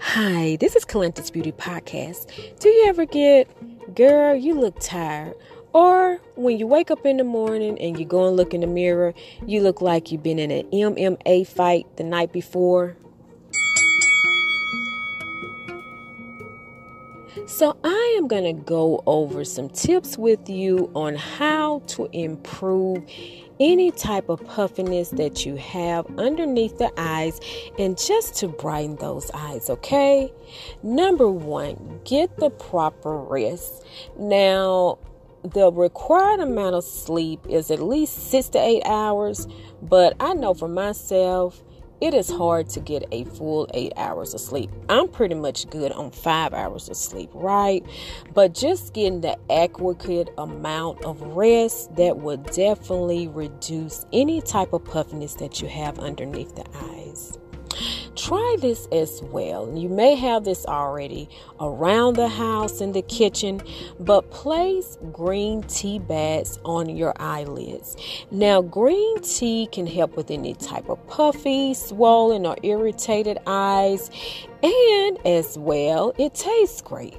Hi, this is Calentus Beauty Podcast. Do you ever get, girl, you look tired? Or when you wake up in the morning and you go and look in the mirror, you look like you've been in an MMA fight the night before? So, I am going to go over some tips with you on how to improve any type of puffiness that you have underneath the eyes and just to brighten those eyes, okay? Number one, get the proper rest. Now, the required amount of sleep is at least six to eight hours, but I know for myself, it is hard to get a full eight hours of sleep. I'm pretty much good on five hours of sleep, right? But just getting the adequate amount of rest that will definitely reduce any type of puffiness that you have underneath the eyes. Try this as well. You may have this already around the house in the kitchen, but place green tea bags on your eyelids. Now, green tea can help with any type of puffy, swollen, or irritated eyes. And as well, it tastes great.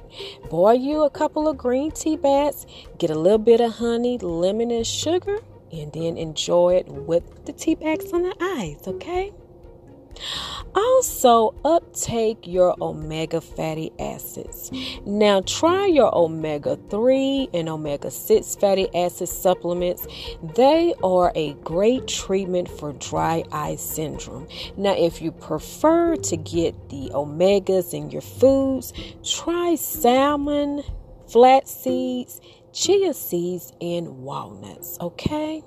Boil you a couple of green tea bags, get a little bit of honey, lemon, and sugar, and then enjoy it with the tea bags on the eyes, okay? Also, uptake your omega fatty acids. Now, try your omega 3 and omega 6 fatty acid supplements. They are a great treatment for dry eye syndrome. Now, if you prefer to get the omegas in your foods, try salmon, flax seeds, chia seeds, and walnuts. Okay?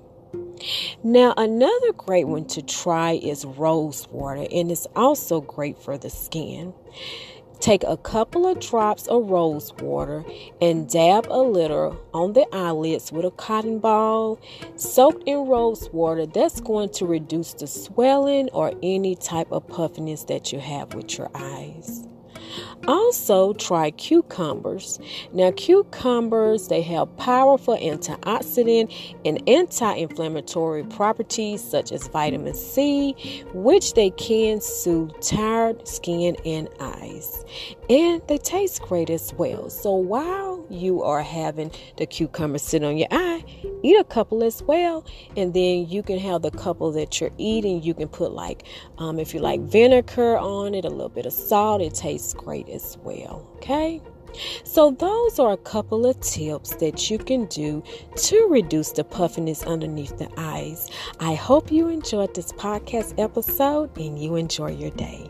Now, another great one to try is rose water, and it's also great for the skin. Take a couple of drops of rose water and dab a little on the eyelids with a cotton ball soaked in rose water. That's going to reduce the swelling or any type of puffiness that you have with your eyes. Also, try cucumbers. Now, cucumbers they have powerful antioxidant and anti-inflammatory properties such as vitamin C, which they can soothe tired skin and eyes. And they taste great as well. So while you are having the cucumber sit on your eye, eat a couple as well, and then you can have the couple that you're eating. You can put like, um, if you like vinegar on it, a little bit of salt. It tastes great as well. Okay. So, those are a couple of tips that you can do to reduce the puffiness underneath the eyes. I hope you enjoyed this podcast episode and you enjoy your day.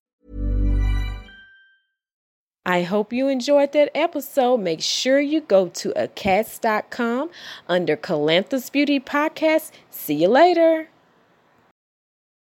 I hope you enjoyed that episode. Make sure you go to acast.com under Calanthus Beauty Podcast. See you later.